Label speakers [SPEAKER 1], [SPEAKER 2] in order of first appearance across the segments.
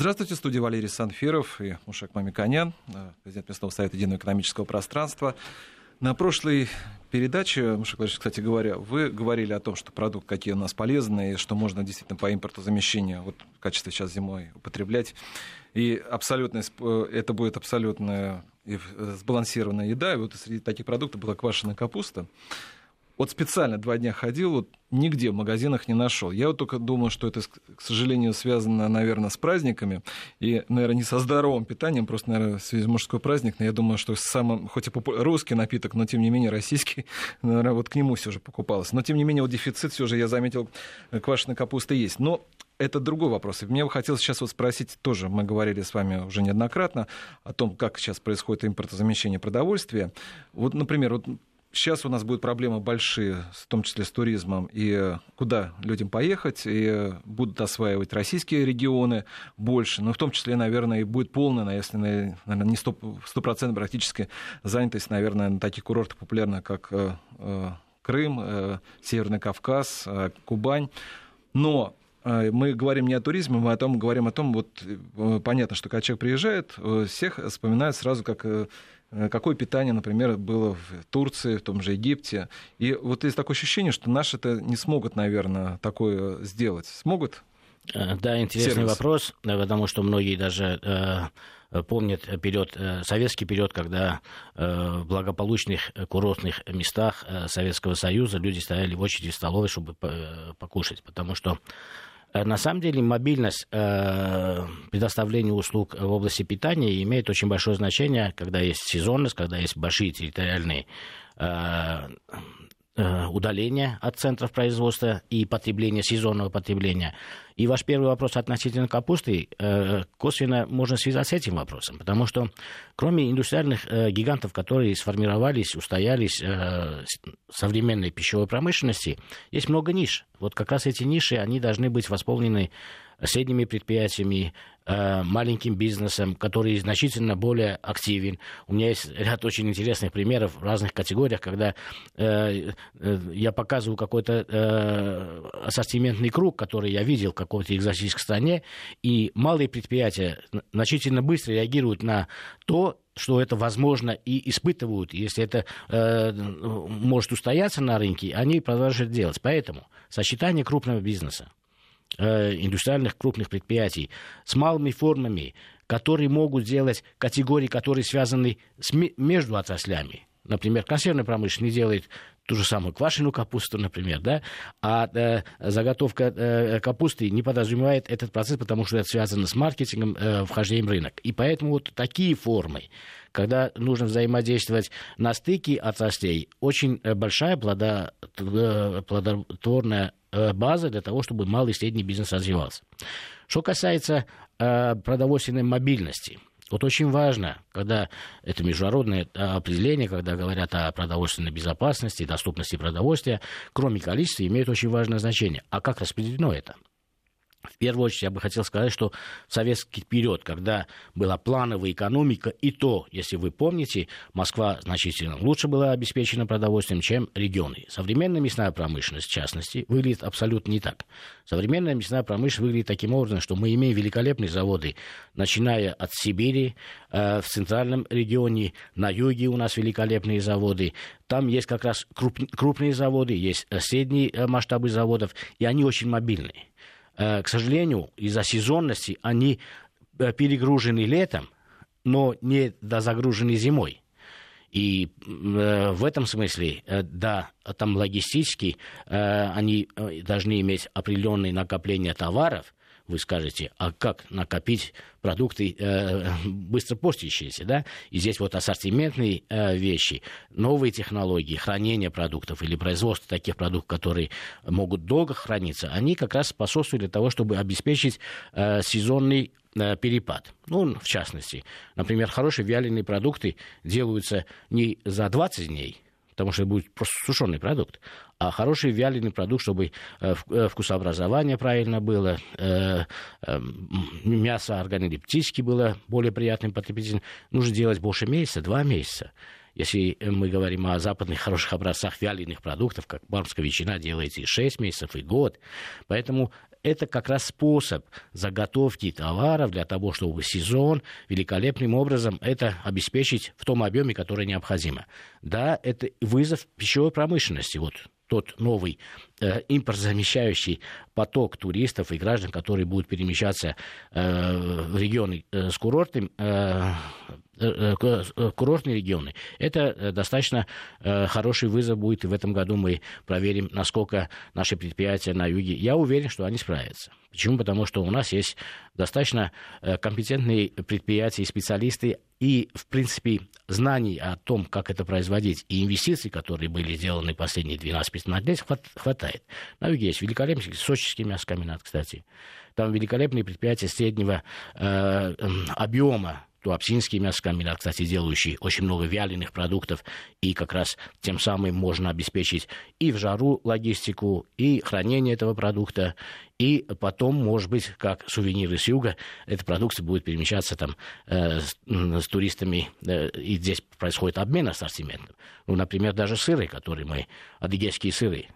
[SPEAKER 1] Здравствуйте, в Валерий Санфиров и Мушек Мамиканян, президент Местного совета единого экономического пространства. На прошлой передаче, Мушек Владимирович, кстати говоря, вы говорили о том, что продукт какие у нас полезные, что можно действительно по импортозамещению вот, в качестве сейчас зимой употреблять. И абсолютно, э, это будет абсолютно сбалансированная еда. И вот среди таких продуктов была квашеная капуста. Вот специально два дня ходил, вот нигде в магазинах не нашел. Я вот только думаю, что это, к сожалению, связано, наверное, с праздниками и, наверное, не со здоровым питанием, просто, наверное, в связи с мужской праздник, но я думаю, что самым, хоть и русский напиток, но, тем не менее, российский, наверное, вот к нему все же покупалось. Но, тем не менее, вот дефицит все же, я заметил, квашеной капусты есть. Но это другой вопрос. И мне бы хотелось сейчас вот спросить, тоже мы говорили с вами уже неоднократно о том, как сейчас происходит импортозамещение продовольствия. Вот, например, вот Сейчас у нас будут проблемы большие, в том числе с туризмом, и куда людям поехать, и будут осваивать российские регионы больше, но в том числе, наверное, и будет полная, если, наверное, не 100%, 100% практически занятость, наверное, на таких курортах популярных, как э, э, Крым, э, Северный Кавказ, Кубань. Но мы говорим не о туризме, мы о том, говорим о том, вот понятно, что когда человек приезжает, всех вспоминает сразу как какое питание, например, было в Турции, в том же Египте. И вот есть такое ощущение, что наши-то не смогут, наверное, такое сделать. Смогут?
[SPEAKER 2] Э, да, интересный сервис? вопрос, э, потому что многие даже помнят период, советский период, когда в благополучных курортных местах Советского Союза люди стояли в очереди в столовой, чтобы покушать, потому что Э, на самом деле мобильность э, предоставления услуг в области питания имеет очень большое значение, когда есть сезонность, когда есть большие территориальные э, Э, удаления от центров производства и потребления, сезонного потребления. И ваш первый вопрос относительно капусты э, косвенно можно связать с этим вопросом, потому что кроме индустриальных э, гигантов, которые сформировались, устоялись современной пищевой промышленности, есть много ниш. Вот как раз эти ниши, они должны быть восполнены средними предприятиями, маленьким бизнесом, который значительно более активен. У меня есть ряд очень интересных примеров в разных категориях, когда э, э, я показываю какой-то э, ассортиментный круг, который я видел в какой-то экзотической стране, и малые предприятия значительно быстро реагируют на то, что это возможно и испытывают, если это э, может устояться на рынке, они продолжают делать. Поэтому сочетание крупного бизнеса, Э, индустриальных крупных предприятий с малыми формами, которые могут делать категории, которые связаны с, между отраслями. Например, консервная промышленность делает ту же самую квашеную капусту, например, да, а э, заготовка э, капусты не подразумевает этот процесс, потому что это связано с маркетингом, э, вхождением в рынок. И поэтому вот такие формы, когда нужно взаимодействовать на стыке отраслей, очень э, большая плода, э, плодотворная Э, база для того, чтобы малый и средний бизнес развивался. Что касается э, продовольственной мобильности, вот очень важно, когда это международное э, определение, когда говорят о продовольственной безопасности, доступности продовольствия, кроме количества, имеет очень важное значение. А как распределено это? В первую очередь я бы хотел сказать, что в советский период, когда была плановая экономика, и то, если вы помните, Москва значительно лучше была обеспечена продовольствием, чем регионы. Современная мясная промышленность, в частности, выглядит абсолютно не так. Современная мясная промышленность выглядит таким образом, что мы имеем великолепные заводы, начиная от Сибири, э, в центральном регионе, на юге у нас великолепные заводы. Там есть как раз круп, крупные заводы, есть э, средние э, масштабы заводов, и они очень мобильные. Э, к сожалению, из-за сезонности они э, перегружены летом, но не дозагружены зимой. И э, в этом смысле, э, да, там логистически э, они э, должны иметь определенные накопления товаров, вы скажете, а как накопить продукты э, быстро портящиеся, да? И здесь вот ассортиментные э, вещи, новые технологии хранения продуктов или производства таких продуктов, которые могут долго храниться, они как раз способствуют для того, чтобы обеспечить э, сезонный э, перепад. Ну, в частности, например, хорошие вяленые продукты делаются не за 20 дней, потому что это будет просто сушеный продукт, а хороший вяленый продукт, чтобы э, э, вкусообразование правильно было, э, мясо органолептически было более приятным потребителям, нужно делать больше месяца, два месяца. Если мы говорим о западных хороших образцах вяленых продуктов, как бармская ветчина делается и 6 месяцев, и год. Поэтому это как раз способ заготовки товаров для того, чтобы сезон великолепным образом это обеспечить в том объеме, который необходимо. Да, это вызов пищевой промышленности. Вот тот новый э, импортзамещающий поток туристов и граждан, которые будут перемещаться э, в регионы э, с курортным э, курортные регионы. Это достаточно хороший вызов будет, и в этом году мы проверим, насколько наши предприятия на юге. Я уверен, что они справятся. Почему? Потому что у нас есть достаточно компетентные предприятия и специалисты, и, в принципе, знаний о том, как это производить, и инвестиций, которые были сделаны последние 12-15 лет, хватает. На юге есть великолепный сочинский мясокомбинат, кстати. Там великолепные предприятия среднего э, объема Туапсинский мясокомбинат, кстати, делающий очень много вяленых продуктов, и как раз тем самым можно обеспечить и в жару логистику, и хранение этого продукта, и потом, может быть, как сувениры с юга, эта продукция будет перемещаться там э, с, с туристами, э, и здесь происходит обмен ассортиментом. Ну, например, даже сыры, которые мы, адыгейские сыры,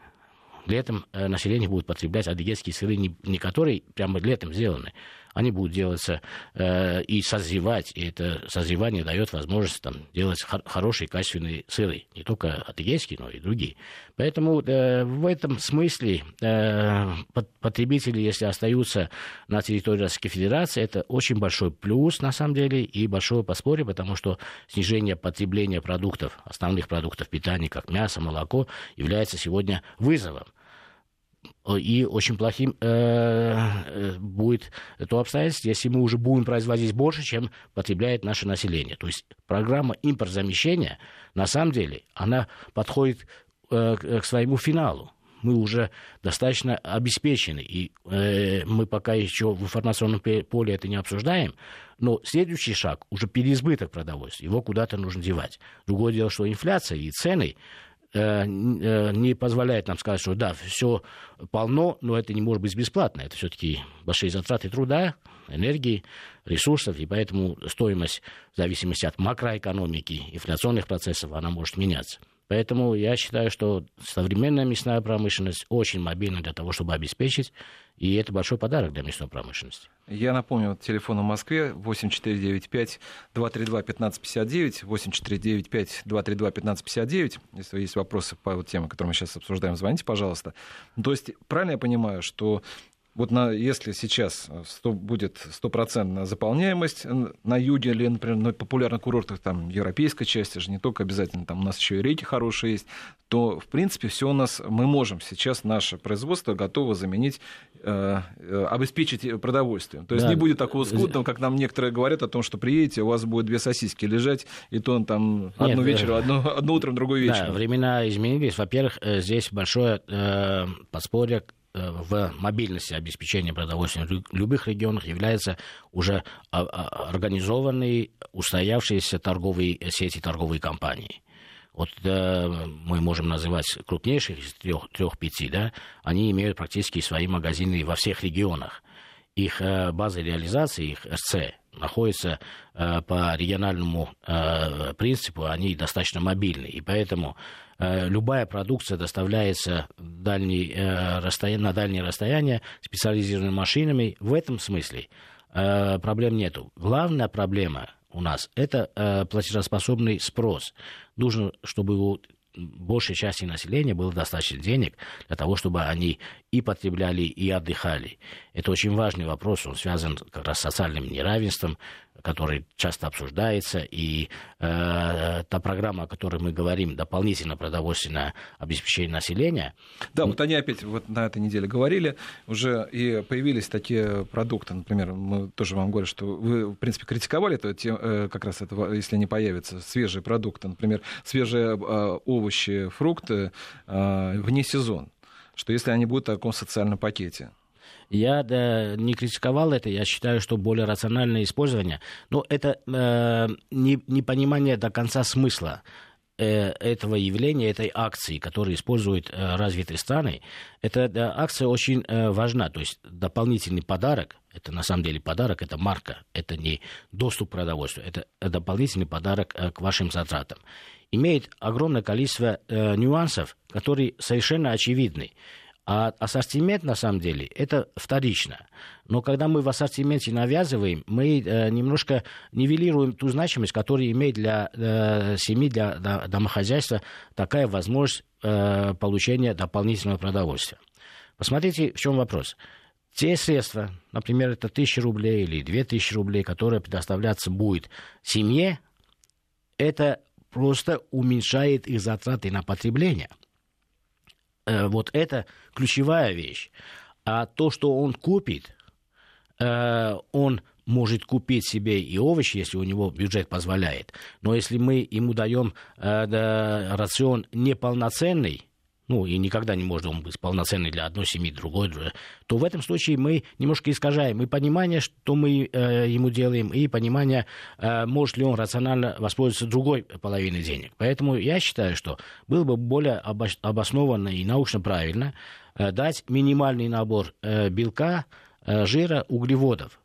[SPEAKER 2] летом э, население будет потреблять адыгейские сыры, не, не которые прямо летом сделаны, они будут делаться э, и созревать, и это созревание дает возможность там, делать хор- хорошие качественные сыры, не только атыгейские, но и другие. Поэтому э, в этом смысле э, потребители, если остаются на территории Российской Федерации, это очень большой плюс, на самом деле, и большое подспорье, потому что снижение потребления продуктов, основных продуктов питания, как мясо, молоко, является сегодня вызовом и очень плохим э, э, будет то обстоятельство, если мы уже будем производить больше, чем потребляет наше население. То есть программа импортзамещения, на самом деле, она подходит э, к своему финалу. Мы уже достаточно обеспечены, и э, мы пока еще в информационном поле это не обсуждаем, но следующий шаг уже переизбыток продовольствия, его куда-то нужно девать. Другое дело, что инфляция и цены Э, э, не позволяет нам сказать, что да, все полно, но это не может быть бесплатно. Это все-таки большие затраты труда, энергии, ресурсов, и поэтому стоимость в зависимости от макроэкономики, инфляционных процессов, она может меняться. Поэтому я считаю, что современная мясная промышленность очень мобильна для того, чтобы обеспечить, и это большой подарок для мясной промышленности.
[SPEAKER 1] Я напомню, телефон в Москве 8495-232-1559, 8495-232-1559. Если есть вопросы по теме, которую мы сейчас обсуждаем, звоните, пожалуйста. То есть, правильно я понимаю, что вот на, если сейчас 100, будет стопроцентная заполняемость на юге или, например, на популярных курортах там, европейской части, же не только обязательно, там у нас еще и реки хорошие есть, то, в принципе, все у нас, мы можем сейчас наше производство готово заменить, э, э обеспечить продовольствием. То есть да. не будет такого скудного, как нам некоторые говорят о том, что приедете, у вас будет две сосиски лежать, и то он там Нет, одну вечером, одно, одно утром, другой вечером.
[SPEAKER 2] Да, времена изменились. Во-первых, э, здесь большое э, подспорье Э, в мобильности обеспечения продовольствия в любых регионах являются уже а, а, организованные, устоявшиеся торговые сети, торговые компании. Вот э, мы можем называть крупнейших из трех-пяти, да, они имеют практически свои магазины во всех регионах. Их э, база реализации, их СЦ, находится э, по региональному э, принципу, они достаточно мобильны. И поэтому Э, любая продукция доставляется дальний, э, расстоя... на дальние расстояния специализированными машинами. В этом смысле э, проблем нету. Главная проблема у нас – это платежеспособный спрос. Нужно, чтобы у большей части населения было достаточно денег для того, чтобы они и потребляли, и отдыхали. Это очень важный вопрос, он связан как раз с социальным неравенством, который часто обсуждается, и э, та программа, о которой мы говорим, дополнительно продовольственное обеспечение населения.
[SPEAKER 1] Да, вот они опять вот на этой неделе говорили, уже и появились такие продукты, например, мы тоже вам говорим, что вы, в принципе, критиковали это, э, как раз это, если они появятся, свежие продукты, например, свежие э, овощи, фрукты э, вне сезон, что если они будут в таком социальном пакете.
[SPEAKER 2] Я да, не критиковал это, я считаю, что более рациональное использование. Но это э, не, непонимание до конца смысла э, этого явления, этой акции, которую используют э, развитые страны, эта акция очень э, важна. То есть дополнительный подарок, это на самом деле подарок, это марка, это не доступ к продовольствию, это дополнительный подарок к вашим затратам. Имеет огромное количество нюансов, которые совершенно очевидны А ассортимент, на самом деле, это вторично. Но когда мы в ассортименте навязываем, мы э, немножко нивелируем ту значимость, которую имеет для э, семьи, для, для домохозяйства такая возможность э, получения дополнительного продовольствия. Посмотрите, в чем вопрос. Те средства, например, это тысяча рублей или две тысячи рублей, которые предоставляться будет семье, это просто уменьшает их затраты на потребление – вот это ключевая вещь. А то, что он купит, э, он может купить себе и овощи, если у него бюджет позволяет. Но если мы ему даем э, рацион неполноценный, ну, и никогда не может он быть полноценный для одной семьи, другой, то в этом случае мы немножко искажаем и понимание, что мы э, ему делаем, и понимание, э, может ли он рационально воспользоваться другой половиной денег. Поэтому я считаю, что было бы более обоснованно и научно правильно э, дать минимальный набор э, белка, э, жира, углеводов.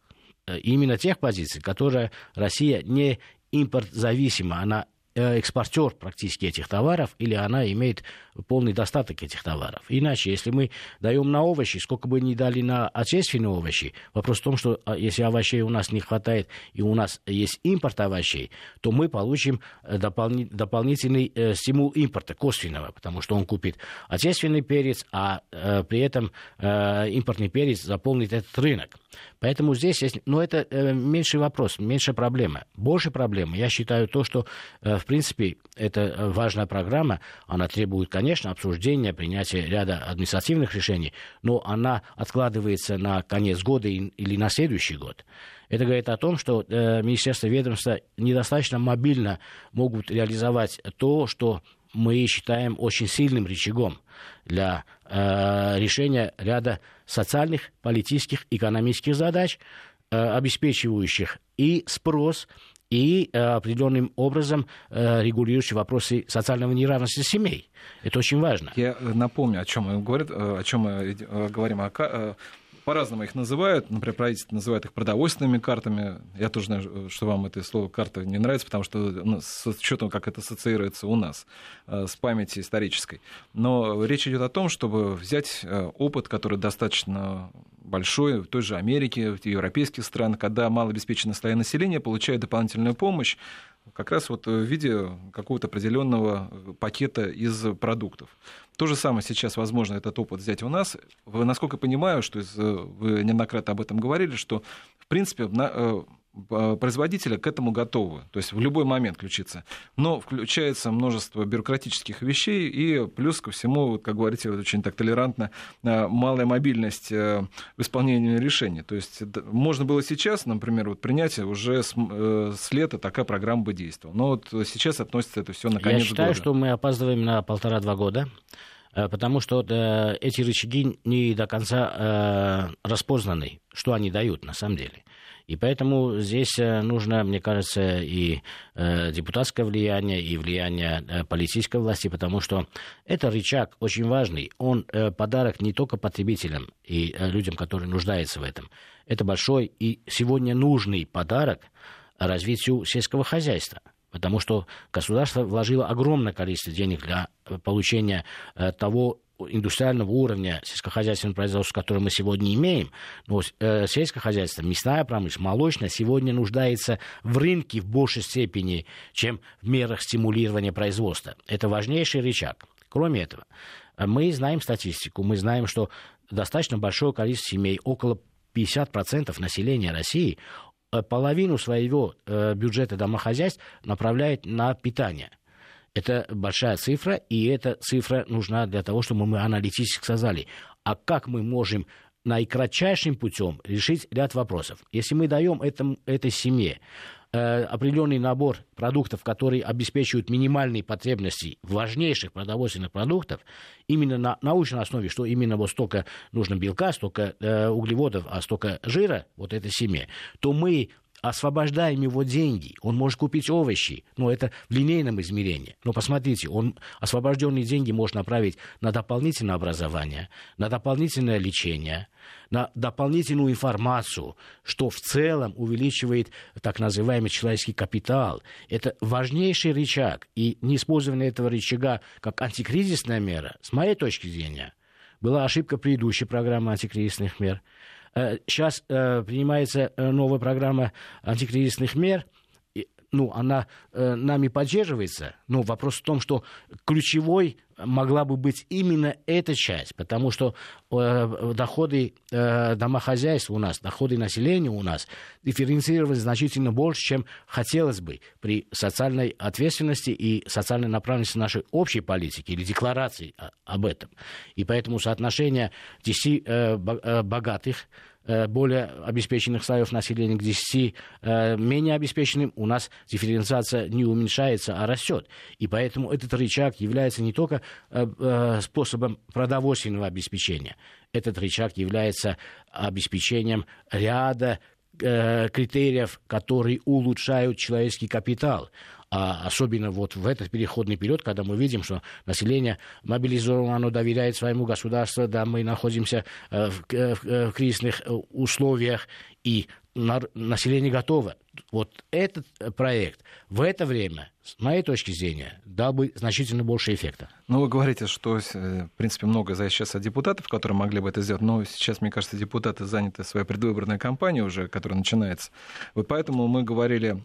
[SPEAKER 2] Э, именно тех позиций, которые Россия не импорт зависима, она Э, экспортер практически этих товаров, или она имеет полный достаток этих товаров. Иначе, если мы даем на овощи, сколько бы ни дали на отечественные овощи, вопрос в том, что а, если овощей у нас не хватает и у нас есть импорт овощей, то мы получим э, допол- дополнительный э, стимул импорта косвенного, потому что он купит отечественный перец, а э, при этом э, импортный перец заполнит этот рынок. Поэтому здесь есть... Но это э, меньший вопрос, меньше проблема. Больше проблема, я считаю, то, что, э, в принципе, это важная программа. Она требует, конечно, обсуждения, принятия ряда административных решений, но она откладывается на конец года или на следующий год. Это говорит о том, что э, Министерство ведомства недостаточно мобильно могут реализовать то, что мы считаем очень сильным рычагом для э, решения ряда социальных, политических, экономических задач, э, обеспечивающих и спрос, и э, определенным образом э, регулирующий вопросы социального неравенства семей. Это очень важно.
[SPEAKER 1] Я напомню, о чем мы говорим, о чем мы говорим о по-разному их называют. Например, правительство называет их продовольственными картами. Я тоже знаю, что вам это слово карта не нравится, потому что ну, с учетом, как это ассоциируется у нас, э, с памяти исторической. Но речь идет о том, чтобы взять э, опыт, который достаточно большой в той же Америке, в европейских странах, когда малообеспеченное слои населения получают дополнительную помощь, как раз вот в виде какого-то определенного пакета из продуктов. То же самое сейчас возможно этот опыт взять у нас. Вы, насколько понимаю, что вы неоднократно об этом говорили, что в принципе э, производители к этому готовы, то есть в любой момент включиться. Но включается множество бюрократических вещей, и плюс ко всему, как говорите, очень так толерантно, э, малая мобильность э, в исполнении решений. То есть можно было сейчас, например, вот принять уже с, э, с лета такая программа бы действовала. Но вот сейчас относится это все на конец
[SPEAKER 2] Я считаю,
[SPEAKER 1] года.
[SPEAKER 2] что мы опаздываем на полтора-два года потому что э, эти рычаги не до конца э, распознаны, что они дают на самом деле. И поэтому здесь э, нужно, мне кажется, и э, депутатское влияние, и влияние э, политической власти, потому что это рычаг очень важный. Он подарок не только потребителям и людям, которые нуждаются в этом. Это большой и сегодня нужный подарок развитию сельского хозяйства. Потому что государство вложило огромное количество денег для получения того индустриального уровня сельскохозяйственного производства, которое мы сегодня имеем, но э, сельское хозяйство, мясная промышленность, молочная сегодня нуждается в рынке в большей степени, чем в мерах стимулирования производства. Это важнейший рычаг. Кроме этого, мы знаем статистику, мы знаем, что достаточно большое количество семей, около 50% населения России, э, половину своего э, бюджета домохозяйств направляет на питание. Это большая цифра, и эта цифра нужна для того, чтобы мы аналитически сказали, а как мы можем наикратчайшим путем решить ряд вопросов. Если мы даем этому, этой семье э, определенный набор продуктов, которые обеспечивают минимальные потребности важнейших продовольственных продуктов, именно на научной основе, что именно вот столько нужно белка, столько э, углеводов, а столько жира вот этой семье, то мы освобождаем его деньги, он может купить овощи, но это в линейном измерении. Но посмотрите, он освобожденные деньги может направить на дополнительное образование, на дополнительное лечение, на дополнительную информацию, что в целом увеличивает так называемый человеческий капитал. Это важнейший рычаг, и неиспользование этого рычага как антикризисная мера, с моей точки зрения, была ошибка предыдущей программы антикризисных мер. Сейчас принимается новая программа антикризисных мер – ну, она э, нами поддерживается, но вопрос в том, что ключевой могла бы быть именно эта часть, потому что э, доходы э, домохозяйств у нас, доходы населения у нас дифференцированы значительно больше, чем хотелось бы при социальной ответственности и социальной направленности нашей общей политики или декларации об этом. И поэтому соотношение 10 э, э, богатых более обеспеченных слоев населения к 10 э, менее обеспеченным, у нас дифференциация не уменьшается, а растет. И поэтому этот рычаг является не только э, способом продовольственного обеспечения, этот рычаг является обеспечением ряда критериев, которые улучшают человеческий капитал а особенно вот в этот переходный период, когда мы видим, что население мобилизовано, оно доверяет своему государству, да, мы находимся э, в, э, в, э, в кризисных условиях, и население готово. Вот этот проект в это время, с моей точки зрения, дал бы значительно больше эффекта.
[SPEAKER 1] Ну, вы говорите, что, в принципе, много зависит сейчас от депутатов, которые могли бы это сделать, но сейчас, мне кажется, депутаты заняты своей предвыборной кампанией уже, которая начинается. Вот поэтому мы говорили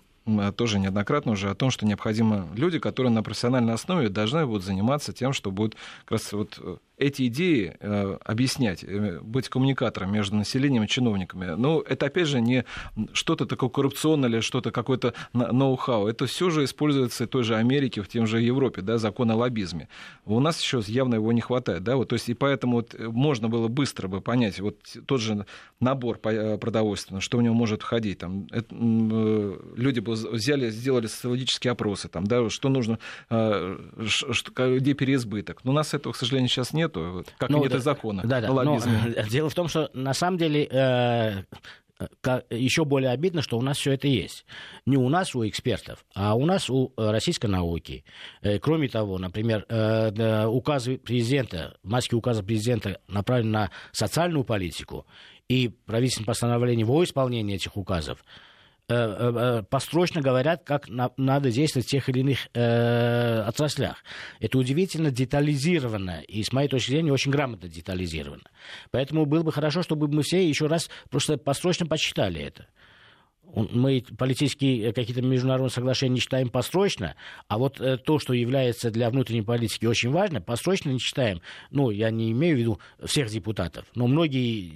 [SPEAKER 1] тоже неоднократно уже о том, что необходимы люди, которые на профессиональной основе должны будут заниматься тем, что будут как раз вот э, эти идеи э, объяснять, э, быть коммуникатором между населением и чиновниками. Но ну, это, опять же, не что-то такое коррупционное или что-то какое-то ноу-хау. Это все же используется в той же Америке, в тем же Европе, да, закон о лоббизме. У нас еще явно его не хватает, да, вот, то есть, и поэтому вот можно было быстро бы понять, вот тот же набор э, продовольственный, что в него может входить, там, это, люди бы взяли, сделали социологические опросы, там, да, что нужно, где переизбыток. Но у нас этого, к сожалению, сейчас нет, нету, как ну, нет да, и закона
[SPEAKER 2] да, да, но, Дело в том, что на самом деле э, еще более обидно, что у нас все это есть. Не у нас, у экспертов, а у нас, у российской науки. Э, кроме того, например, э, указы президента, маски указа президента направлены на социальную политику, и правительственное постановление во исполнение этих указов Э, э, э, построчно говорят, как надо действовать в тех или иных отраслях. Это удивительно детализировано, и с моей точки зрения очень грамотно детализировано. Поэтому было бы хорошо, чтобы мы все еще раз просто построчно почитали это мы политические э, какие-то международные соглашения не читаем построчно, а вот э, то, что является для внутренней политики очень важно, построчно не читаем. Ну, я не имею в виду всех депутатов, но многие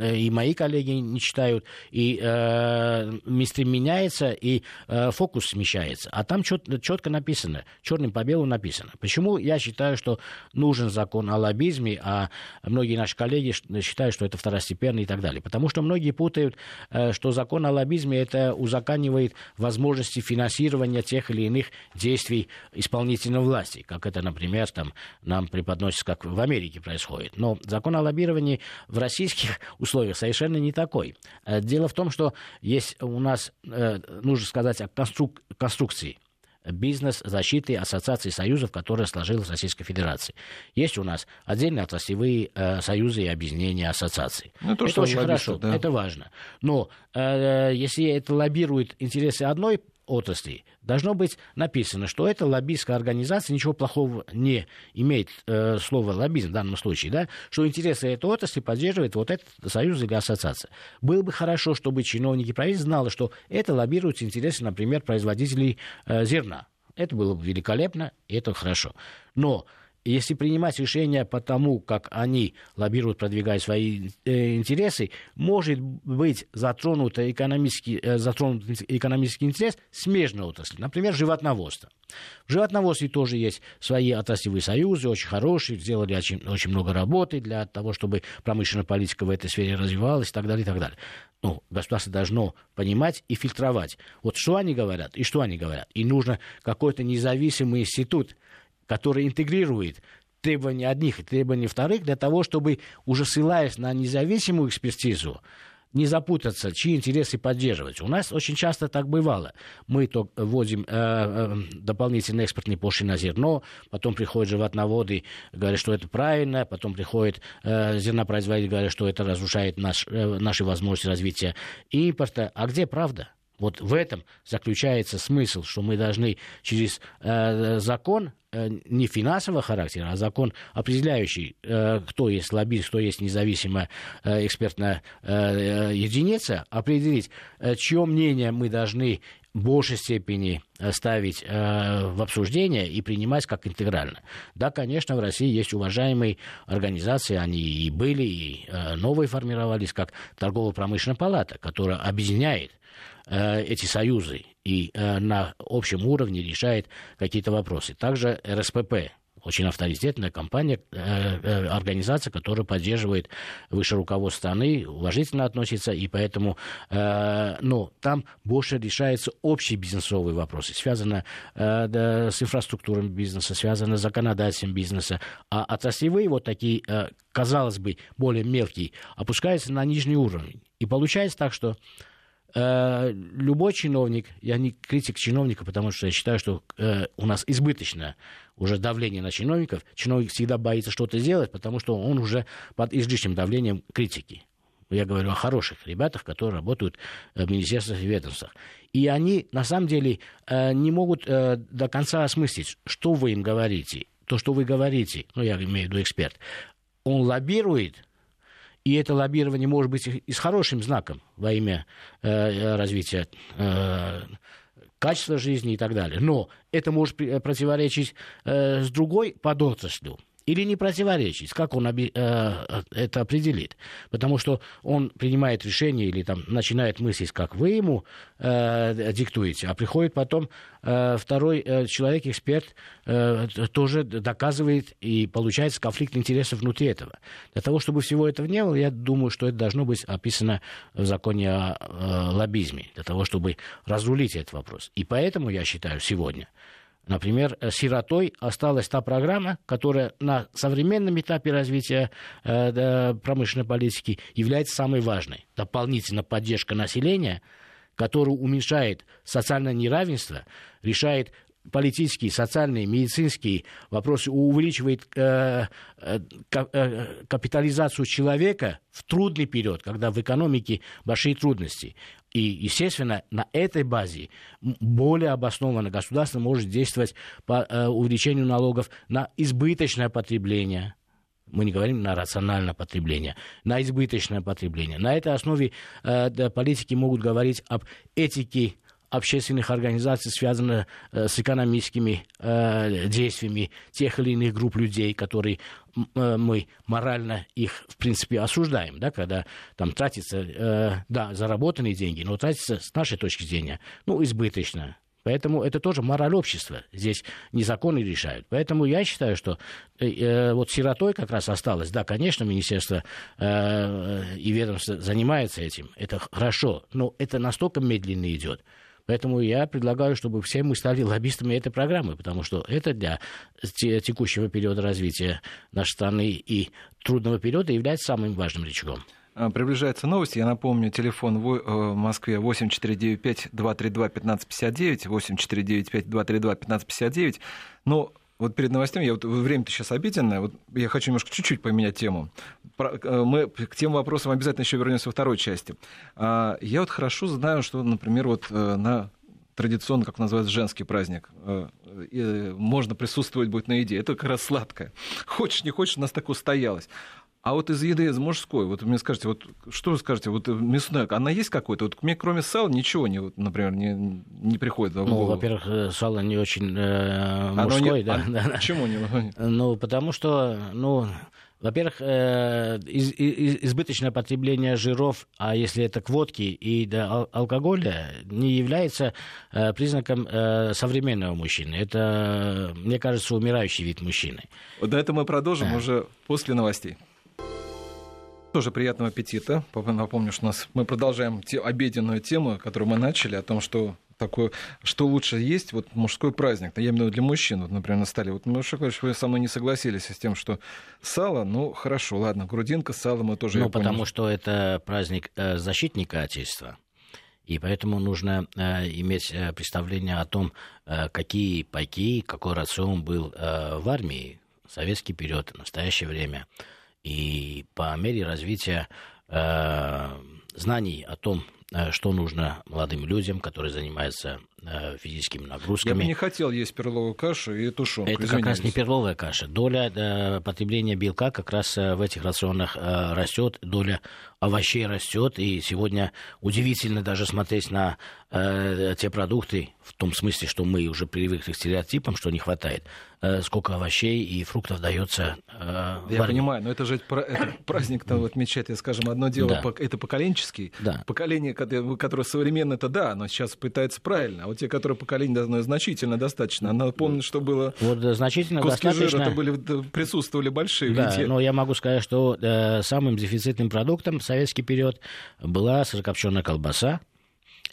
[SPEAKER 2] э, и мои коллеги не читают, и э, мистрим меняется, и э, фокус смещается. А там четко написано, черным по белому написано. Почему я считаю, что нужен закон о лоббизме, а многие наши коллеги считают, что это второстепенно и так далее? Потому что многие путают, э, что закон о лоббизме механизме это узаканивает возможности финансирования тех или иных действий исполнительной власти, как это, например, там, нам преподносится, как в Америке происходит. Но закон о лоббировании в российских условиях совершенно не такой. Э, дело в том, что есть у нас, э, нужно сказать, о конструк- конструкции бизнес защиты ассоциаций союзов, которые сложилась Российской Федерации. Есть у нас отдельные отраслевые э, союзы и объединения ассоций. Ну, то, это очень хорошо, да. это важно. Но э, если это лоббирует интересы одной отрасли, должно быть написано, что эта лоббистская организация ничего плохого не имеет, э, слово лоббизм в данном случае, да, что интересы этой отрасли поддерживает вот этот союз или ассоциация. Было бы хорошо, чтобы чиновники правительства знали, что это лоббирует интересы, например, производителей э, зерна. Это было бы великолепно, и это хорошо. Но если принимать решения по тому, как они лоббируют, продвигают свои э, интересы, может быть затронут экономический, э, затронут экономический интерес смежной отрасли, например, животноводство. В животноводстве тоже есть свои отраслевые союзы, очень хорошие, сделали очень, очень много работы для того, чтобы промышленная политика в этой сфере развивалась и так далее, и так далее. Ну, государство должно понимать и фильтровать. Вот что они говорят и что они говорят. И нужно какой-то независимый институт который интегрирует требования одних и требования вторых для того, чтобы, уже ссылаясь на независимую экспертизу, не запутаться, чьи интересы поддерживать. У нас очень часто так бывало. Мы то вводим э, э, дополнительные экспортные пошлины на зерно, потом приходят животноводы, говорят, что это правильно, потом приходят э, зернопроизводители, говорят, что это разрушает наш, э, наши возможности развития импорта. А где правда? Вот в этом заключается смысл, что мы должны через э, закон не финансового характера, а закон, определяющий, кто есть лоббист, кто есть независимая экспертная единица, определить, чье мнение мы должны большей степени ставить э, в обсуждение и принимать как интегрально. Да, конечно, в России есть уважаемые организации, они и были, и э, новые формировались, как торгово-промышленная палата, которая объединяет э, эти союзы и э, на общем уровне решает какие-то вопросы. Также РСПП, очень авторитетная компания, э, э, организация, которая поддерживает высшее руководство страны, уважительно относится, и поэтому, э, ну, там больше решаются общие бизнесовые вопросы, связаны с инфраструктурой бизнеса, связаны с законодательством бизнеса, а отраслевые вот такие, казалось бы, более мелкие, опускаются на нижний уровень. И получается так, что любой чиновник, я не критик чиновника, потому что я считаю, что э, у нас избыточно уже давление на чиновников. Чиновник всегда боится что-то сделать, потому что он уже под излишним давлением критики. Я говорю о хороших ребятах, которые работают в министерствах и ведомствах. И они, на самом деле, э, не могут э, до конца осмыслить, что вы им говорите. То, что вы говорите, ну, я имею в виду эксперт, он лоббирует и это лоббирование может быть и с хорошим знаком во имя э, развития э, качества жизни и так далее. Но это может противоречить э, с другой подотраслью или не противоречить, как он оби- э, это определит. Потому что он принимает решение или там начинает мыслить, как вы ему э, диктуете, а приходит потом э, второй э, человек, эксперт, э, тоже доказывает и получается конфликт интересов внутри этого. Для того, чтобы всего этого не было, я думаю, что это должно быть описано в законе о э, лоббизме, для того, чтобы разрулить этот вопрос. И поэтому я считаю сегодня, Например, э, сиротой осталась та программа, которая на современном этапе развития э, промышленной политики является самой важной. Дополнительная поддержка населения, которая уменьшает социальное неравенство, решает политические, социальные, медицинские вопросы, увеличивает э, э, э, капитализацию человека в трудный период, когда в экономике большие трудности. И, естественно, на этой базе более обоснованно государство может действовать по э, увеличению налогов на избыточное потребление. Мы не говорим на рациональное потребление, на избыточное потребление. На этой основе э, политики могут говорить об этике общественных организаций, связанных э, с экономическими э, действиями тех или иных групп людей, которые э, мы морально их, в принципе, осуждаем, да, когда там тратится, э, да, заработанные деньги, но тратится с нашей точки зрения, ну, избыточно, Поэтому это тоже мораль общества. Здесь не законы решают. Поэтому я считаю, что э вот сиротой как раз осталось. Да, конечно, министерство э, и ведомство занимается этим. Это хорошо. Но это настолько медленно идет. Поэтому я предлагаю, чтобы все мы стали лоббистами этой программы, потому что это для текущего периода развития нашей страны и трудного периода является самым важным рычагом.
[SPEAKER 1] А, приближается новость. Я напомню, телефон в э, Москве 8495-232-1559, 8495-232-1559. Но вот перед новостями, я вот, время-то сейчас обиденное, вот я хочу немножко чуть-чуть поменять тему. Э, мы к тем вопросам обязательно еще вернемся во второй части. А, я вот хорошо знаю, что, например, вот э, на традиционно, как называется, женский праздник. Э, можно присутствовать будет на еде. Это как раз сладкое. Хочешь, не хочешь, у нас так устоялось. А вот из еды, из мужской, вот вы мне скажете, вот что вы скажете, вот мясная, она есть какой-то? Вот мне кроме сала ничего, не, вот, например, не, не приходит в
[SPEAKER 2] ну, голову. Ну, во-первых, сало не очень э, мужской, не, да,
[SPEAKER 1] а,
[SPEAKER 2] да.
[SPEAKER 1] Почему не?
[SPEAKER 2] Ну, потому что, ну, во-первых, э, из, из, избыточное потребление жиров, а если это к водке и да, алкоголя, не является э, признаком э, современного мужчины. Это, мне кажется, умирающий вид мужчины.
[SPEAKER 1] Вот до этого мы продолжим да. уже после новостей. Тоже приятного аппетита. Напомню, что у нас мы продолжаем те, обеденную тему, которую мы начали, о том, что такое, что лучше есть, вот мужской праздник, я имею в виду для мужчин, вот, например, на столе. Вот, Маша Клавич, вы со мной не согласились с тем, что сало, ну, хорошо, ладно, грудинка, сало мы тоже...
[SPEAKER 2] Ну, потому понял. что это праздник э, защитника Отечества. И поэтому нужно э, иметь э, представление о том, э, какие пайки, какой рацион был э, в армии в советский период, в настоящее время. И по мере развития э, знаний о том, э, что нужно молодым людям, которые занимаются физическими нагрузками. Я
[SPEAKER 1] бы не хотел есть перловую кашу и тушенку.
[SPEAKER 2] Это как раз не перловая каша. Доля э, потребления белка как раз э, в этих рационах э, растет, доля овощей растет, и сегодня удивительно даже смотреть на э, те продукты, в том смысле, что мы уже привыкли к стереотипам, что не хватает, э, сколько овощей и фруктов дается.
[SPEAKER 1] Э, я понимаю, но это же это праздник-то отмечать, скажем, одно дело, да. это поколенческий, да. поколение, которое современно, это да, но сейчас пытается правильно, а те, которые поколение ну, значительно достаточно, она помнит, что было...
[SPEAKER 2] Вот значительно куски достаточно...
[SPEAKER 1] жира были, присутствовали большие.
[SPEAKER 2] Да, но я могу сказать, что э, самым дефицитным продуктом советский период была сырокопченая колбаса,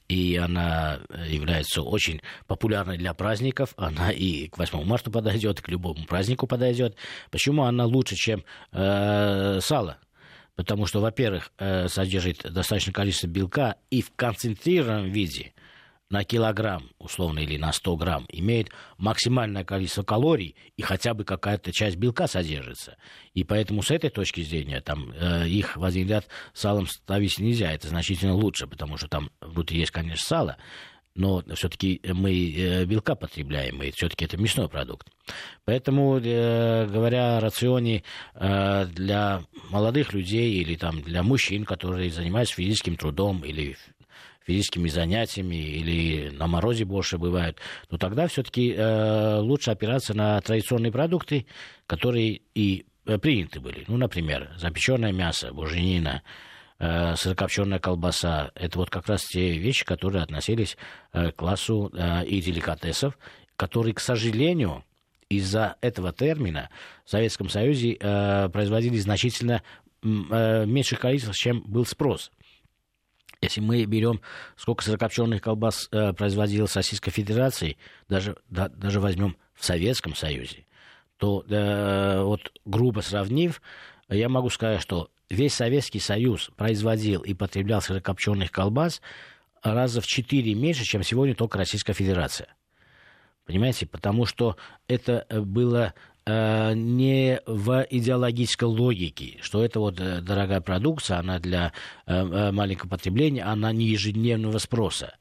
[SPEAKER 2] и она является очень популярной для праздников. Она и к 8 марта подойдет, и к любому празднику подойдет. Почему она лучше, чем э, сало? Потому что, во-первых, э, содержит достаточное количество белка и в концентрированном виде – на килограмм, условно, или на 100 грамм, имеет максимальное количество калорий, и хотя бы какая-то часть белка содержится. И поэтому с этой точки зрения там, э, их в один ряд салом ставить нельзя. Это значительно лучше, потому что там внутри есть, конечно, сало, но все-таки мы э, белка потребляем, и все-таки это мясной продукт. Поэтому, э, говоря о рационе э, для молодых людей или там, для мужчин, которые занимаются физическим трудом или физическими занятиями или на морозе больше бывают, то тогда все-таки э, лучше опираться на традиционные продукты, которые и э, приняты были. Ну, например, запеченное мясо, буженина, э, сырокопченая колбаса. Это вот как раз те вещи, которые относились э, к классу и деликатесов, которые, к сожалению, из-за этого термина в Советском Союзе производили значительно меньшее количество, чем был спрос. Если мы берем, сколько сырокопченых колбас э, производилось Российской Федерацией, даже, да, даже возьмем в Советском Союзе, то э, вот грубо сравнив, я могу сказать, что весь Советский Союз производил и потреблял сырокопченых колбас раза в четыре меньше, чем сегодня только Российская Федерация. Понимаете? Потому что это было Э, не в идеологической логике, что это вот э, дорогая продукция, она для э, маленького потребления, она не ежедневного спроса.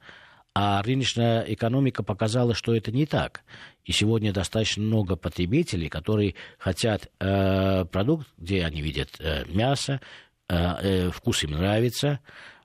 [SPEAKER 2] А рыночная экономика показала, что это не так. И сегодня достаточно много потребителей, которые хотят э, продукт, где они видят э, мясо, э, вкус им нравится,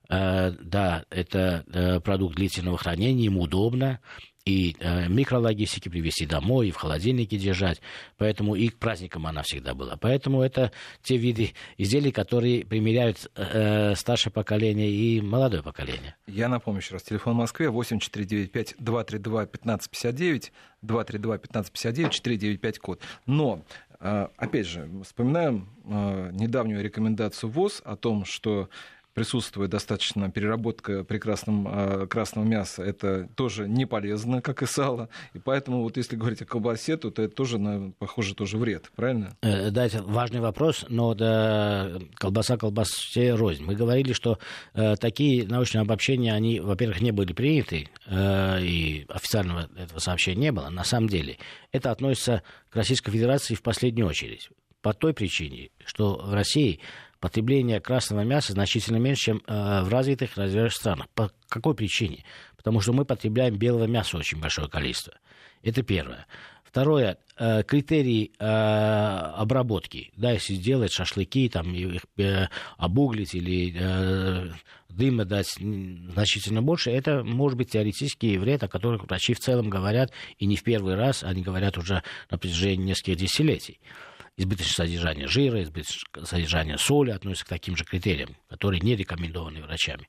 [SPEAKER 2] э, да, это э, продукт длительного хранения, им удобно, и э, микрологистики привезти домой, и в холодильнике держать. Поэтому и к праздникам она всегда была. Поэтому это те виды изделий, которые примеряют э, старшее поколение и молодое поколение.
[SPEAKER 1] Я напомню еще раз. Телефон в Москве 8495 232 1559 232 1559 495 код. Но э, Опять же, вспоминаем э, недавнюю рекомендацию ВОЗ о том, что присутствует достаточно переработка прекрасного э, красного мяса, это тоже не полезно, как и сало. И поэтому вот если говорить о колбасе, то это тоже, похоже, тоже вред, правильно?
[SPEAKER 2] Э, да, это важный вопрос, но да, колбаса колбасе рознь. Мы говорили, что э, такие научные обобщения, они, во-первых, не были приняты, э, и официального этого сообщения не было. На самом деле, это относится к Российской Федерации в последнюю очередь. По той причине, что в России потребление красного мяса значительно меньше, чем э, в развитых развивающихся странах. По какой причине? Потому что мы потребляем белого мяса очень большое количество. Это первое. Второе, э, критерии э, обработки. Да, если сделать шашлыки, там, их э, обуглить или э, дыма дать значительно больше, это может быть теоретический вред, о котором врачи в целом говорят, и не в первый раз, они говорят уже на протяжении нескольких десятилетий избыточное содержание жира, избыточное содержание соли относятся к таким же критериям, которые не рекомендованы врачами.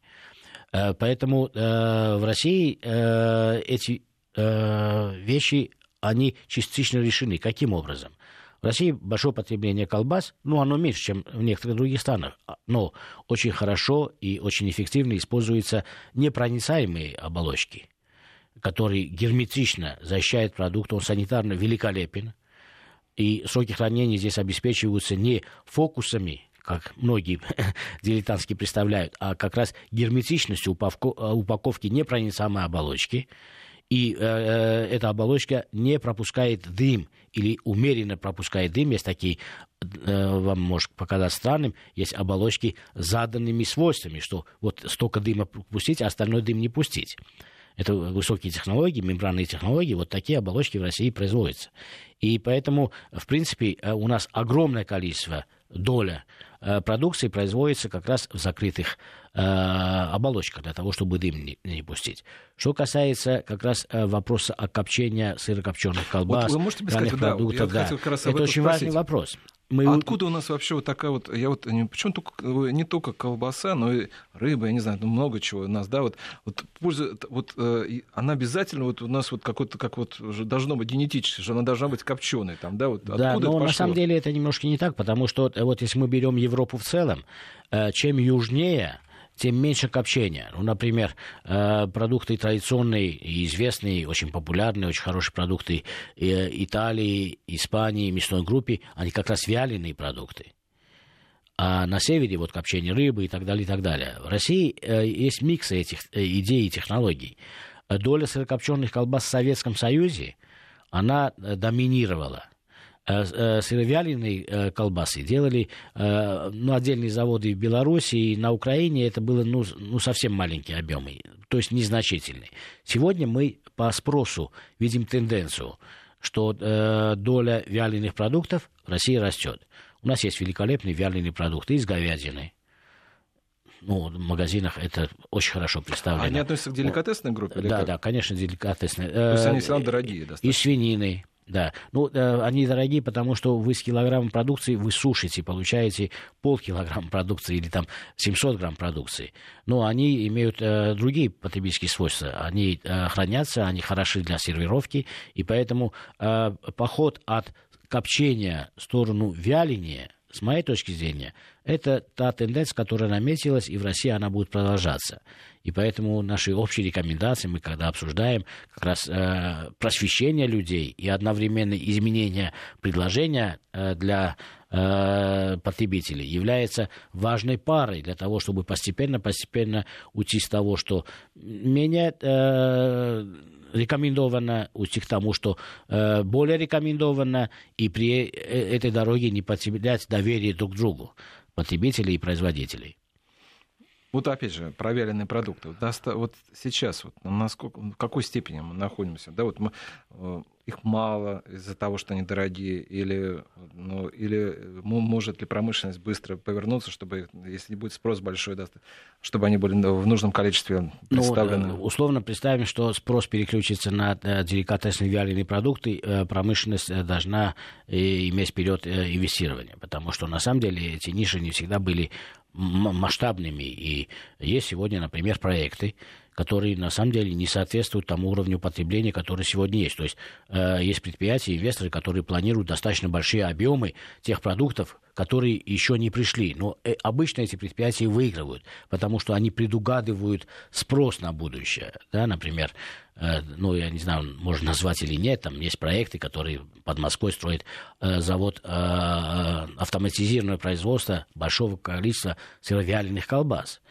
[SPEAKER 2] Э, поэтому э, в России э, эти вещи, они частично решены. Каким образом? В России большое потребление колбас, ну, оно меньше, чем в некоторых других странах, а, но очень хорошо и очень эффективно используются непроницаемые оболочки, которые герметично защищают продукт, он санитарно великолепен, и сроки хранения здесь обеспечиваются не фокусами, как многие дилетантски представляют, а как раз герметичностью упаковки непроницаемой оболочки. И э, э, эта оболочка не пропускает дым или умеренно пропускает дым. Есть такие, э, вам может показаться странным, есть оболочки с заданными свойствами, что вот столько дыма пустить, а остальной дым не пустить. Это высокие технологии, мембранные технологии, вот такие оболочки в России производятся. И поэтому, в принципе, у нас огромное количество доля Э, продукции производится как раз в закрытых э, оболочках для того, чтобы дым не, не пустить. Что касается как раз э, вопроса о копчении сырокопченых колбас, вот вы можете сказать, продуктов, да, да. это очень важный вопрос.
[SPEAKER 1] Мы... Откуда у нас вообще вот такая вот, я вот, почему только, не только колбаса, но и рыба, я не знаю, ну, много чего у нас, да, вот, вот польза, вот э, она обязательно вот у нас вот какой-то, как вот должно быть генетически, она должна быть копченой там, да, вот
[SPEAKER 2] Да, откуда но на самом деле это немножко не так, потому что вот если мы берем Европу в целом, э, чем южнее, тем меньше копчения. Ну, например, э, продукты традиционные и известные, очень популярные, очень хорошие продукты э, Италии, Испании, мясной группе, они как раз вяленые продукты. А на севере вот копчение рыбы и так далее, и так далее. В России э, есть микс этих идей и технологий. Доля сырокопченых колбас в Советском Союзе, она доминировала – Э, э, сыровяленые э, колбасы делали ну, отдельные заводы в Беларуси и на Украине это было ну, ну, совсем маленькие объемы, то есть незначительные. Сегодня мы по спросу видим тенденцию, что доля вяленых продуктов в России растет. У нас есть великолепные вяленые продукты из говядины, ну, в магазинах это очень хорошо представлено.
[SPEAKER 1] Они относятся к деликатесной группе?
[SPEAKER 2] Да, да, конечно, деликатесные.
[SPEAKER 1] То есть они все равно дорогие достаточно?
[SPEAKER 2] И свинины, да, ну, э, они дорогие, потому что вы с килограммом продукции вы сушите, получаете полкилограмма продукции или там 700 грамм продукции. Но они имеют э, другие потребительские свойства. Они э, хранятся, они хороши для сервировки, и поэтому э, поход от копчения в сторону вяления, с моей точки зрения, это та тенденция, которая наметилась, и в России она будет продолжаться. И поэтому наши общие рекомендации, мы когда обсуждаем как раз э, просвещение людей и одновременно изменение предложения э, для э, потребителей является важной парой для того, чтобы постепенно-постепенно уйти с того, что менее э, рекомендовано, уйти к тому, что э, более рекомендовано, и при э, этой дороге не потерять доверие друг другу потребителей и производителей.
[SPEAKER 1] Вот опять же, проверенные продукты. Вот сейчас, вот, насколько, в какой степени мы находимся? Да, вот мы, э, их мало из-за того, что они дорогие, или, ну, или может ли промышленность быстро повернуться, чтобы, если не будет спрос большой, да, чтобы они были в нужном количестве представлены?
[SPEAKER 2] Ну, условно представим, что спрос переключится на э, деликатесные вяленые продукты, промышленность должна иметь вперед инвестирование, потому что на самом деле эти ниши не всегда были масштабными. И есть сегодня, например, проекты, которые на самом деле не соответствуют тому уровню потребления, который сегодня есть. То есть э, есть предприятия, инвесторы, которые планируют достаточно большие объемы тех продуктов, которые еще не пришли. Но э, обычно эти предприятия выигрывают, потому что они предугадывают спрос на будущее. Да, например, э, ну, я не знаю, можно назвать или нет, там есть проекты, которые под Москвой строят э, завод э, э автоматизированного производства большого количества сыровяленых колбас.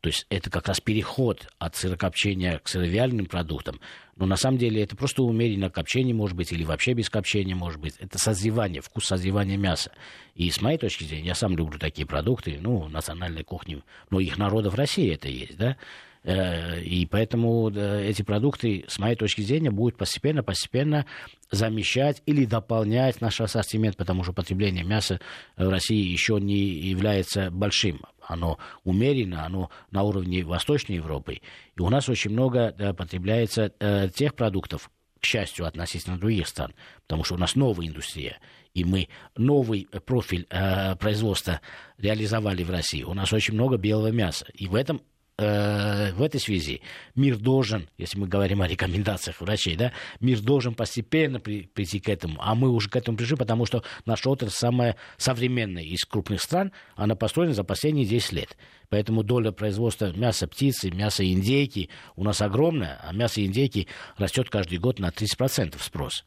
[SPEAKER 2] То есть это как раз переход от сырокопчения к сыровяленым продуктам. Но на самом деле это просто умеренное копчение, может быть, или вообще без копчения, может быть. Это созревание, вкус созревания мяса. И с моей точки зрения, я сам люблю такие продукты, ну, национальной кухни многих народов России это есть, да. Э, и поэтому эти продукты, с моей точки зрения, будут постепенно-постепенно замещать или дополнять наш ассортимент, потому что потребление мяса в России еще не является большим. Оно умеренно, оно на уровне Восточной Европы. И у нас очень много потребляется э, тех продуктов, к счастью, относительно других стран, потому что у нас новая индустрия, и мы новый профиль э, производства реализовали в России. У нас очень много белого мяса, и в этом в этой связи мир должен, если мы говорим о рекомендациях врачей, да, мир должен постепенно при, прийти к этому, а мы уже к этому пришли, потому что наша отрасль самая современная из крупных стран, она построена за последние 10 лет. Поэтому доля производства мяса птицы, мяса индейки у нас огромная, а мясо индейки растет каждый год на 30% спрос.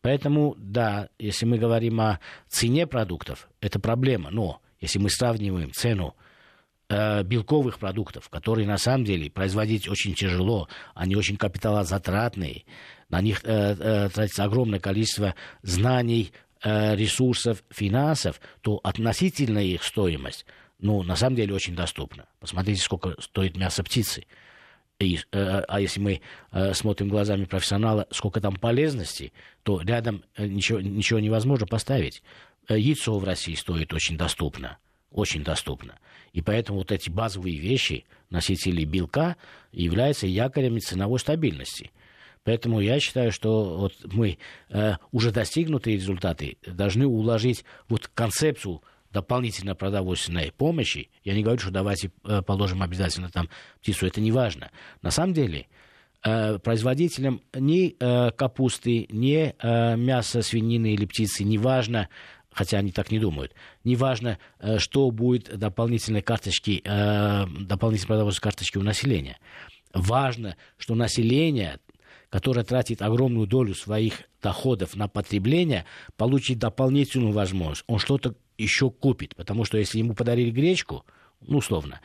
[SPEAKER 2] Поэтому, да, если мы говорим о цене продуктов, это проблема, но если мы сравниваем цену Э, белковых продуктов, которые на самом деле производить очень тяжело, они очень капиталозатратные, на них э, э, тратится огромное количество знаний, э, ресурсов, финансов, то относительно их стоимость, ну, на самом деле очень доступна. Посмотрите, сколько стоит мясо птицы. и, э, а если мы э, смотрим глазами профессионала, сколько там полезности, то рядом э, ничего, ничего невозможно поставить. Яйцо в России стоит очень доступно, очень доступно. И поэтому вот эти базовые вещи, носители белка, являются якорями ценовой стабильности. Поэтому я считаю, что вот мы э, уже достигнутые результаты должны уложить вот концепцию дополнительно продовольственной помощи, я не говорю, что давайте э, положим обязательно там птицу, это не важно. На самом деле, э, производителям ни э, капусты, ни мяса свинины или птицы не важно, хотя они так не думают, не важно, что будет дополнительной карточки, дополнительной продовольственной карточки у населения. Важно, что население которое тратит огромную долю своих доходов на потребление, получит дополнительную возможность. Он что-то еще купит. Потому что если ему подарили гречку, ну, условно,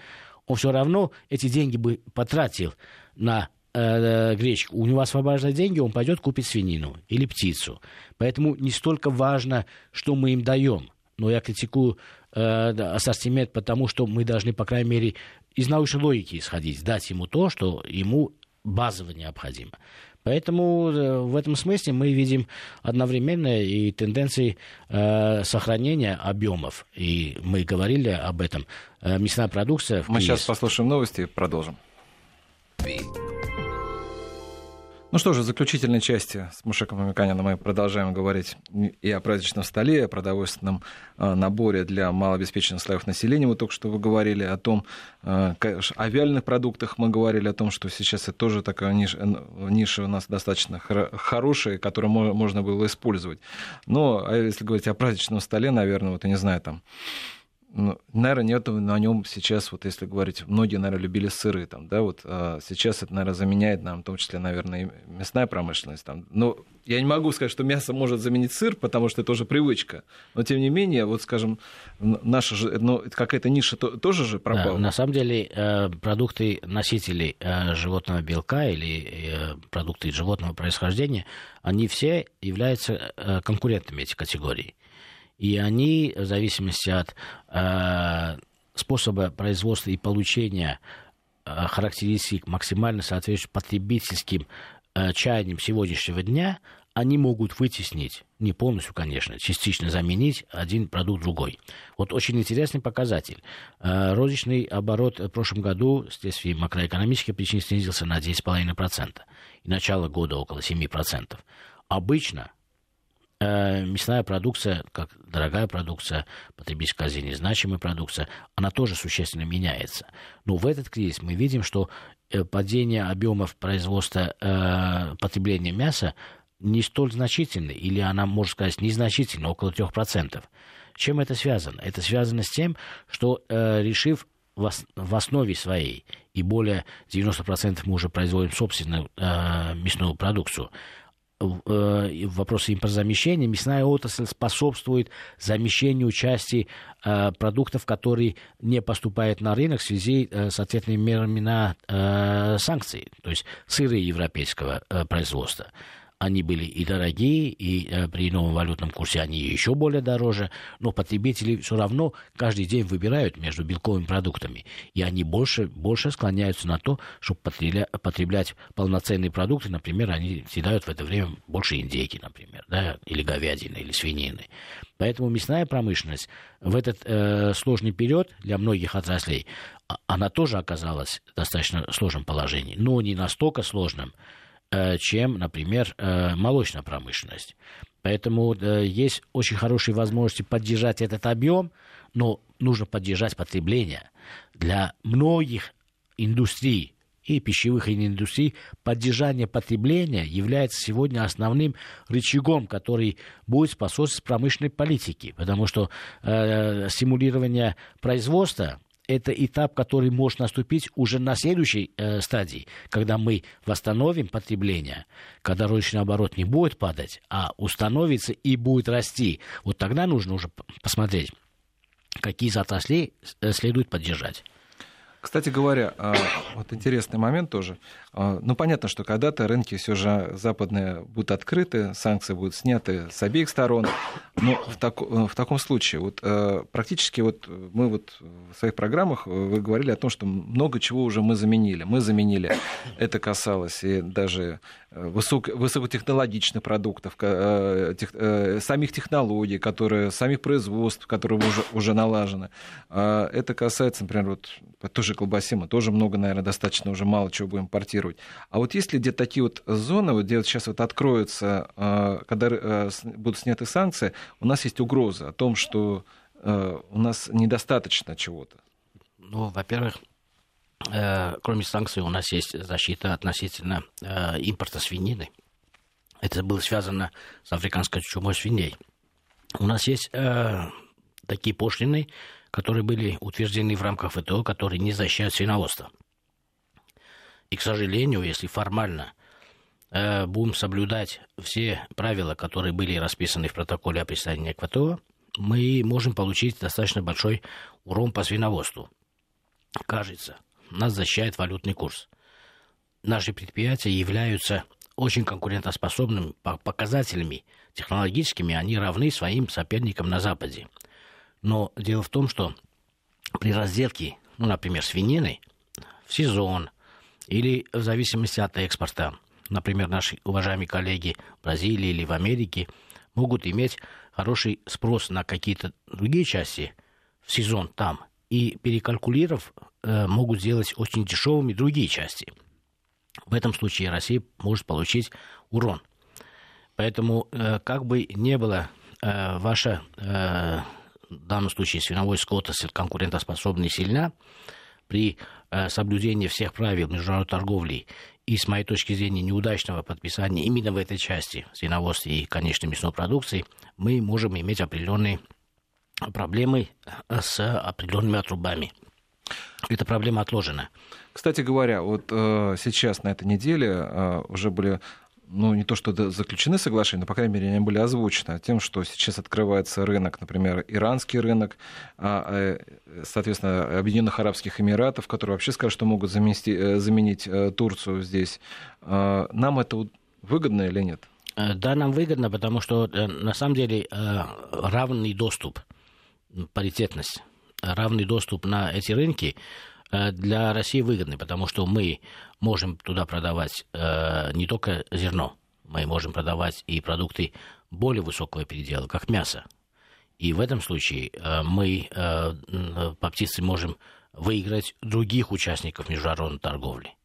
[SPEAKER 2] он все равно эти деньги бы потратил на э, гречку. У него освобождают деньги, он пойдет купить свинину или птицу. Поэтому не столько важно, что мы им даем. Но я критикую э, ассортимент, потому что мы должны, по крайней мере, из научной логики исходить, дать ему то, что ему базово необходимо. Поэтому э, в этом смысле мы видим одновременно и тенденции э, сохранения объемов. И мы говорили об этом. Э, мясная продукция...
[SPEAKER 1] Мы сейчас послушаем новости и продолжим. Ну что же, в заключительной части с Мушеком Мамиканином мы продолжаем говорить и о праздничном столе, и о продовольственном э, наборе для малообеспеченных слоев населения. Мы только что вы говорили о том, э, о вяленых продуктах мы говорили о том, что сейчас это тоже такая ниша, ниша у нас достаточно хорошая, которую можно было использовать. Но а если говорить о праздничном столе, наверное, вот я не знаю, там наверное, нет на нем сейчас, вот если говорить, многие, наверное, любили сыры, там, да, вот а сейчас это, наверное, заменяет нам, в том числе, наверное, и мясная промышленность. Там. Но я не могу сказать, что мясо может заменить сыр, потому что это уже привычка. Но, тем не менее, вот, скажем, наша же, ну, какая-то ниша то, тоже же пропала.
[SPEAKER 2] Да, на самом деле, э, продукты носителей э, животного белка или э, продукты животного происхождения, они все являются конкурентами этих категорий. И они, в зависимости от э, способа производства и получения э, характеристик, максимально соответствующих потребительским э, чаяниям сегодняшнего дня, они могут вытеснить, не полностью, конечно, частично заменить один продукт другой. Вот очень интересный показатель. Э, розничный оборот в прошлом году вследствие макроэкономических причин снизился на 10,5%. И начало года около 7%. Обычно мясная продукция, как дорогая продукция, потребительская корзине значимая продукция, она тоже существенно меняется. Но в этот кризис мы видим, что э, падение объемов производства э, потребления мяса не столь значительный, или она, можно сказать, незначительна, около 3%. Чем это связано? Это связано с тем, что э, решив в основе своей, и более 90% мы уже производим собственную э, мясную продукцию, э, вопросы импортозамещения, мясная отрасль способствует замещению части э, продуктов, которые не поступают на рынок в связи э, с ответными мерами на санкции, то есть сыры европейского производства они были и дорогие, и э, при новом валютном курсе они еще более дороже, но потребители все равно каждый день выбирают между белковыми продуктами, и они больше, больше склоняются на то, чтобы потребля, потреблять полноценные продукты, например, они съедают в это время больше индейки, например, да, или говядины, или свинины. Поэтому мясная промышленность в этот э, сложный период для многих отраслей, а, она тоже оказалась в достаточно сложном положении, но не настолько сложным, чем, например, э, молочная промышленность. Поэтому э, есть очень хорошие возможности поддержать этот объем, но нужно поддержать потребление. Для многих индустрий и пищевых индустрий поддержание потребления является сегодня основным рычагом, который будет способствовать промышленной политике, потому что э, стимулирование производства это этап, который может наступить уже на следующей э, стадии, когда мы восстановим потребление, когда розничный оборот не будет падать, а установится и будет расти. Вот тогда нужно уже посмотреть, какие отрасли э, следует поддержать.
[SPEAKER 1] Кстати говоря, а, вот интересный момент тоже. А, ну, понятно, что когда-то рынки все же западные будут открыты, санкции будут сняты с обеих сторон. Но в, так, в таком случае, вот, э, практически вот мы вот в своих программах вы говорили о том, что много чего уже мы заменили. Мы заменили, это касалось и даже высок, высокотехнологичных продуктов, э, тех, э, самих технологий, которые, самих производств, которые уже, уже налажены. А это касается, например, вот тоже колбасе мы тоже много, наверное, достаточно уже мало чего будем импортировать. А вот если где-то такие вот зоны, вот где вот сейчас вот откроются, э, когда будут сняты санкции, у нас есть угроза о том, что у нас недостаточно чего-то.
[SPEAKER 2] Ну, во-первых, Э, кроме санкций, у нас есть защита относительно э, импорта свинины. Это было связано с африканской чумой свиней. У нас есть э, такие пошлины, которые были утверждены в рамках ВТО, которые не защищают свиноводство. И, к сожалению, если формально э, будем соблюдать все правила, которые были расписаны в протоколе о присоединении к ВТО, мы можем получить достаточно большой урон по свиноводству. Кажется, нас защищает валютный курс. Наши предприятия являются очень конкурентоспособными показателями технологическими, они равны своим соперникам на Западе. Но дело в том, что при разделке, ну, например, свинины в сезон или в зависимости от экспорта, например, наши уважаемые коллеги в Бразилии или в Америке могут иметь хороший спрос на какие-то другие части в сезон там – и перекалькулировав, э, могут сделать очень дешевыми другие части. В этом случае Россия может получить урон. Поэтому, э, как бы не было э, ваша, в данном случае, свиновой скот конкурентоспособна и сильна, при соблюдении всех правил международной торговли и, с моей точки зрения, неудачного подписания именно в этой части свиноводства и конечной мясной продукции, мы можем иметь определенные проблемой э, с определенными отрубами. Эта проблема отложена.
[SPEAKER 1] Кстати говоря, вот э, сейчас на этой неделе э, уже были ну, не то что заключены соглашения, но, по крайней мере, они были озвучены тем, что сейчас открывается рынок, например, иранский рынок, а, э, соответственно, Объединенных Арабских Эмиратов, которые вообще скажут, что могут замести, э, заменить Турцию здесь. Нам это выгодно или нет?
[SPEAKER 2] Да, нам выгодно, потому что на самом деле равный доступ паритетность, равный доступ на эти рынки э, для России выгодны, потому что мы можем туда продавать э, не только зерно, мы можем продавать и продукты более высокого передела, как мясо. И в этом случае э, мы по птице можем выиграть других участников международной торговли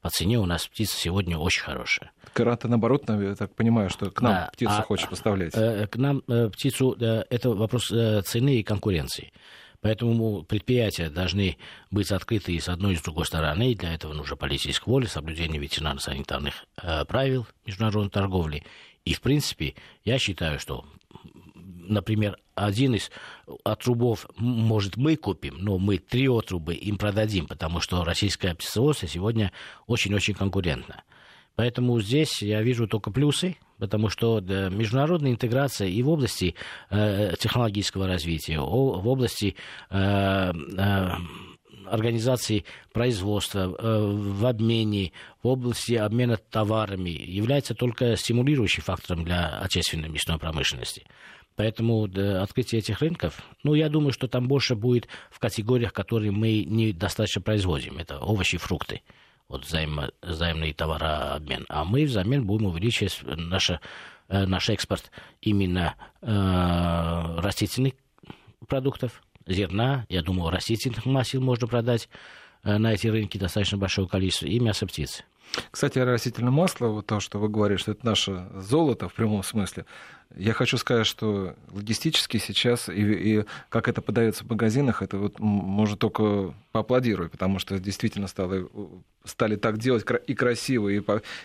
[SPEAKER 2] по цене у нас птица сегодня очень хорошая.
[SPEAKER 1] Карата, наоборот, я так понимаю, что к нам да, птицу а, хочешь поставлять.
[SPEAKER 2] Э, к нам э, птицу, э, это вопрос э, цены и конкуренции. Поэтому предприятия должны быть открыты и с одной, и с другой стороны. И для этого нужна политическая воля, соблюдение ветеринарно-санитарных э, правил международной торговли. И, в принципе, я считаю, что например, один из отрубов, может, мы купим, но мы три отрубы им продадим, потому что российская птицеводство сегодня очень-очень конкурентна. Поэтому здесь я вижу только плюсы, потому что международная интеграция и в области э, технологического развития, в области э, э, организации производства, э, в обмене, в области обмена товарами является только стимулирующим фактором для отечественной мясной промышленности. Поэтому да, открытие этих рынков, ну, я думаю, что там больше будет в категориях, которые мы недостаточно производим. Это овощи, фрукты, вот взаимо, взаимный товарообмен. А мы взамен будем увеличивать наше, э, наш экспорт именно э, растительных продуктов, зерна. Я думаю, растительных масел можно продать э, на эти рынки достаточно большое количество, и мясо птицы.
[SPEAKER 1] Кстати, растительное масло, вот то, что вы говорите, что это наше золото в прямом смысле, я хочу сказать, что логистически сейчас, и, и как это подается в магазинах, это вот можно только поаплодировать, потому что действительно стало, стали так делать и красиво, и,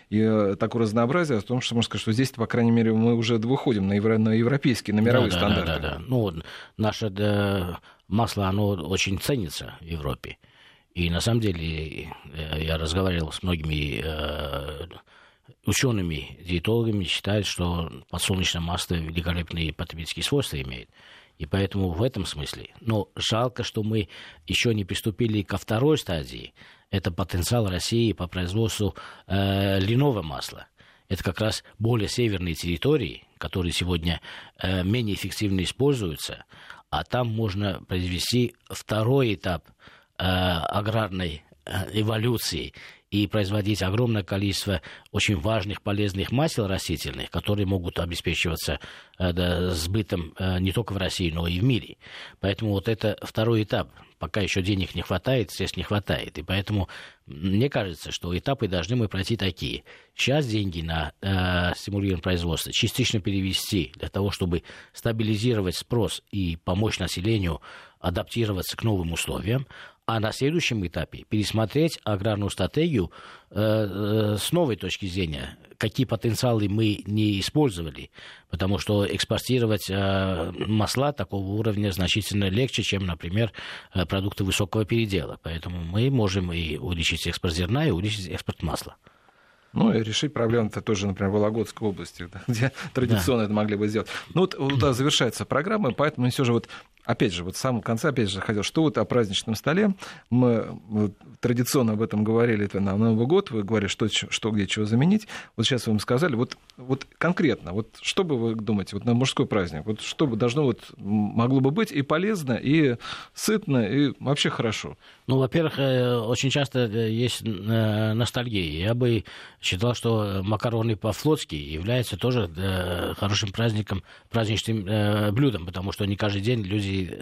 [SPEAKER 1] и э, такое разнообразие, о том, что можно сказать, что здесь, по крайней мере, мы уже выходим на, евро, на европейские, на мировые да, стандарты. Да, да, да.
[SPEAKER 2] Ну, наше да, масло, оно очень ценится в Европе. И на самом деле э, я разговаривал с многими э, учеными, диетологами, считают, что подсолнечное масло великолепные потребительские свойства имеет. И поэтому в этом смысле. Но жалко, что мы еще не приступили ко второй стадии. Это потенциал России по производству э, льняного масла. Это как раз более северные территории, которые сегодня э, менее эффективно используются, а там можно произвести второй этап э, аграрной э, эволюции и производить огромное количество очень важных полезных масел растительных, которые могут обеспечиваться э, да, сбытом э, не только в России, но и в мире. Поэтому вот это второй этап. Пока еще денег не хватает, здесь не хватает. И поэтому мне кажется, что этапы должны мы пройти такие. Сейчас деньги на э, стимулирование производства частично перевести для того, чтобы стабилизировать спрос и помочь населению адаптироваться к новым условиям а на следующем этапе пересмотреть аграрную стратегию э, э, с новой точки зрения, какие потенциалы мы не использовали, потому что экспортировать э, масла такого уровня значительно легче, чем, например, э, продукты высокого передела. Поэтому мы можем и увеличить экспорт зерна, и увеличить экспорт масла.
[SPEAKER 1] Ну, и решить проблему-то тоже, например, в Вологодской области, где традиционно да. это могли бы сделать. Ну, вот, вот да, завершается программа, поэтому все же вот опять же, вот в самом конце, опять же, хотел, что вот о праздничном столе, мы вот, традиционно об этом говорили это на Новый год, вы говорили, что, что где чего заменить, вот сейчас вы им сказали, вот, вот конкретно, вот что бы вы думаете, вот на мужской праздник, вот что бы должно вот, могло бы быть и полезно, и сытно, и вообще хорошо?
[SPEAKER 2] Ну, во-первых, э, очень часто э, есть э, ностальгия. Я бы считал, что макароны по-флотски являются тоже хорошим праздником, праздничным блюдом, потому что не каждый день люди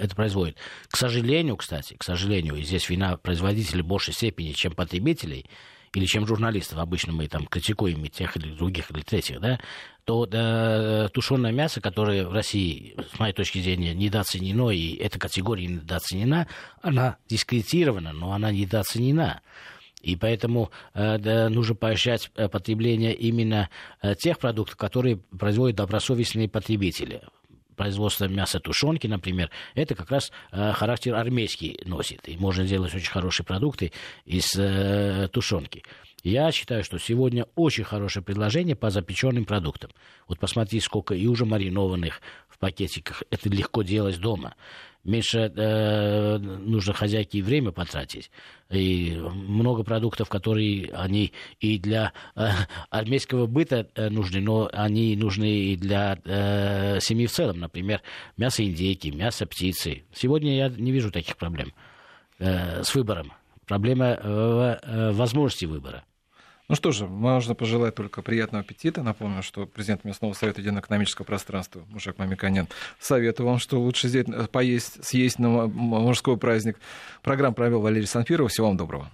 [SPEAKER 2] это производит. К сожалению, кстати, к сожалению, здесь вина производителей в большей степени, чем потребителей, или чем журналистов, обычно мы там критикуем и тех или других или третьих, да, то да, тушеное мясо, которое в России, с моей точки зрения, недооценено, и эта категория недооценена, она дискредитирована, но она недооценена. И поэтому э, да, нужно поощрять э, потребление именно э, тех продуктов, которые производят добросовестные потребители производство мяса тушенки, например, это как раз э, характер армейский носит. И можно сделать очень хорошие продукты из э, тушенки. Я считаю, что сегодня очень хорошее предложение по запеченным продуктам. Вот посмотри, сколько и уже маринованных в пакетиках. Это легко делать дома меньше э, нужно хозяйке время потратить. И много продуктов, которые они и для э, армейского быта э, нужны, но они нужны и для э, семьи в целом. Например, мясо индейки, мясо птицы. Сегодня я не вижу таких проблем э, с выбором. Проблема в э, возможности выбора.
[SPEAKER 1] Ну что же, можно пожелать только приятного аппетита. Напомню, что президент Местного совета единого экономического пространства Мушек Мамиканян советую вам, что лучше здесь поесть, съесть на мужской праздник. Программу провел Валерий Санфиров. Всего вам доброго.